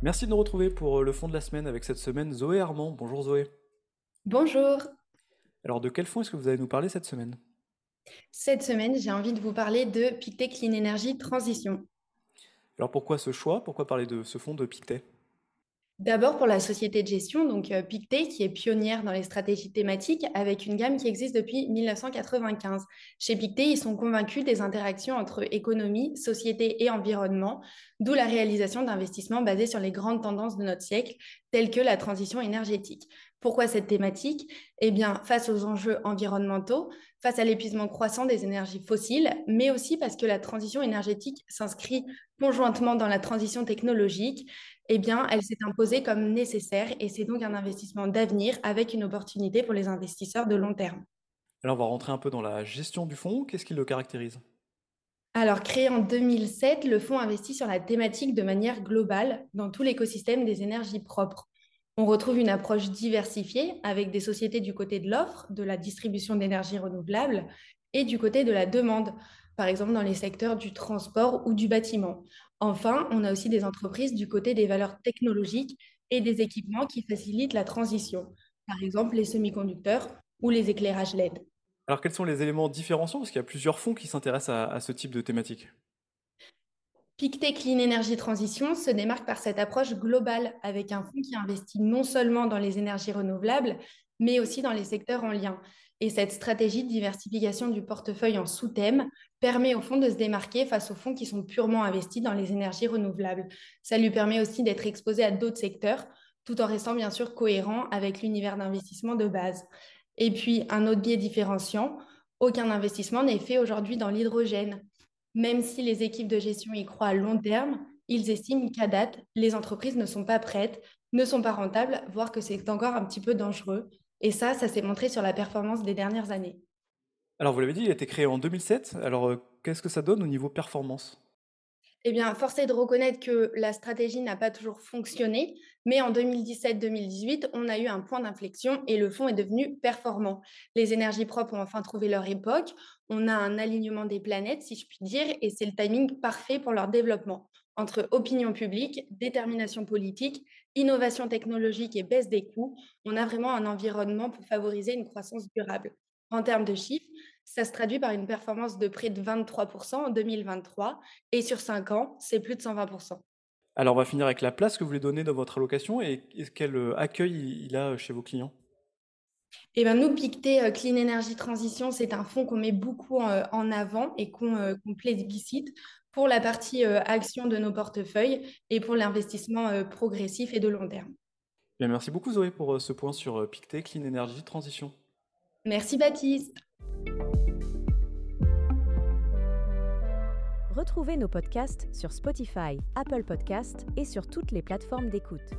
Merci de nous retrouver pour euh, le fond de la semaine avec cette semaine Zoé Armand. Bonjour Zoé. Bonjour. Alors de quel fonds est-ce que vous allez nous parler cette semaine? Cette semaine, j'ai envie de vous parler de Pictet Clean Energy Transition. Alors pourquoi ce choix? Pourquoi parler de ce fonds de Pictet? D'abord pour la société de gestion, donc euh, Pictet, qui est pionnière dans les stratégies thématiques avec une gamme qui existe depuis 1995. Chez Pictet, ils sont convaincus des interactions entre économie, société et environnement, d'où la réalisation d'investissements basés sur les grandes tendances de notre siècle, telles que la transition énergétique. Pourquoi cette thématique? Eh bien, face aux enjeux environnementaux, face à l'épuisement croissant des énergies fossiles, mais aussi parce que la transition énergétique s'inscrit conjointement dans la transition technologique, eh bien, elle s'est imposée comme nécessaire et c'est donc un investissement d'avenir avec une opportunité pour les investisseurs de long terme. Alors on va rentrer un peu dans la gestion du fonds. Qu'est-ce qui le caractérise? Alors, créé en 2007, le fonds investit sur la thématique de manière globale dans tout l'écosystème des énergies propres. On retrouve une approche diversifiée avec des sociétés du côté de l'offre, de la distribution d'énergie renouvelable et du côté de la demande, par exemple dans les secteurs du transport ou du bâtiment. Enfin, on a aussi des entreprises du côté des valeurs technologiques et des équipements qui facilitent la transition, par exemple les semi-conducteurs ou les éclairages LED. Alors quels sont les éléments différenciants? Parce qu'il y a plusieurs fonds qui s'intéressent à, à ce type de thématique. Pictet Clean Energy Transition se démarque par cette approche globale avec un fonds qui investit non seulement dans les énergies renouvelables, mais aussi dans les secteurs en lien. Et cette stratégie de diversification du portefeuille en sous-thème permet au fonds de se démarquer face aux fonds qui sont purement investis dans les énergies renouvelables. Ça lui permet aussi d'être exposé à d'autres secteurs, tout en restant bien sûr cohérent avec l'univers d'investissement de base. Et puis, un autre biais différenciant, aucun investissement n'est fait aujourd'hui dans l'hydrogène. Même si les équipes de gestion y croient à long terme, ils estiment qu'à date, les entreprises ne sont pas prêtes, ne sont pas rentables, voire que c'est encore un petit peu dangereux. Et ça, ça s'est montré sur la performance des dernières années. Alors vous l'avez dit, il a été créé en 2007. Alors euh, qu'est-ce que ça donne au niveau performance? Eh bien, force est de reconnaître que la stratégie n'a pas toujours fonctionné, mais en 2017-2018, on a eu un point d'inflexion et le fonds est devenu performant. Les énergies propres ont enfin trouvé leur époque, on a un alignement des planètes, si je puis dire, et c'est le timing parfait pour leur développement. Entre opinion publique, détermination politique, innovation technologique et baisse des coûts, on a vraiment un environnement pour favoriser une croissance durable. En termes de chiffres, ça se traduit par une performance de près de 23% en 2023 et sur 5 ans, c'est plus de 120%. Alors on va finir avec la place que vous voulez donner dans votre allocation et quel euh, accueil il a chez vos clients? Eh ben, nous, Pictet euh, Clean Energy Transition, c'est un fonds qu'on met beaucoup euh, en avant et qu'on plébiscite pour la partie action de nos portefeuilles et pour l'investissement progressif et de long terme. Bien, merci beaucoup Zoé pour ce point sur Pictet Clean Energy Transition. Merci Baptiste. Retrouvez nos podcasts sur Spotify, Apple Podcasts et sur toutes les plateformes d'écoute.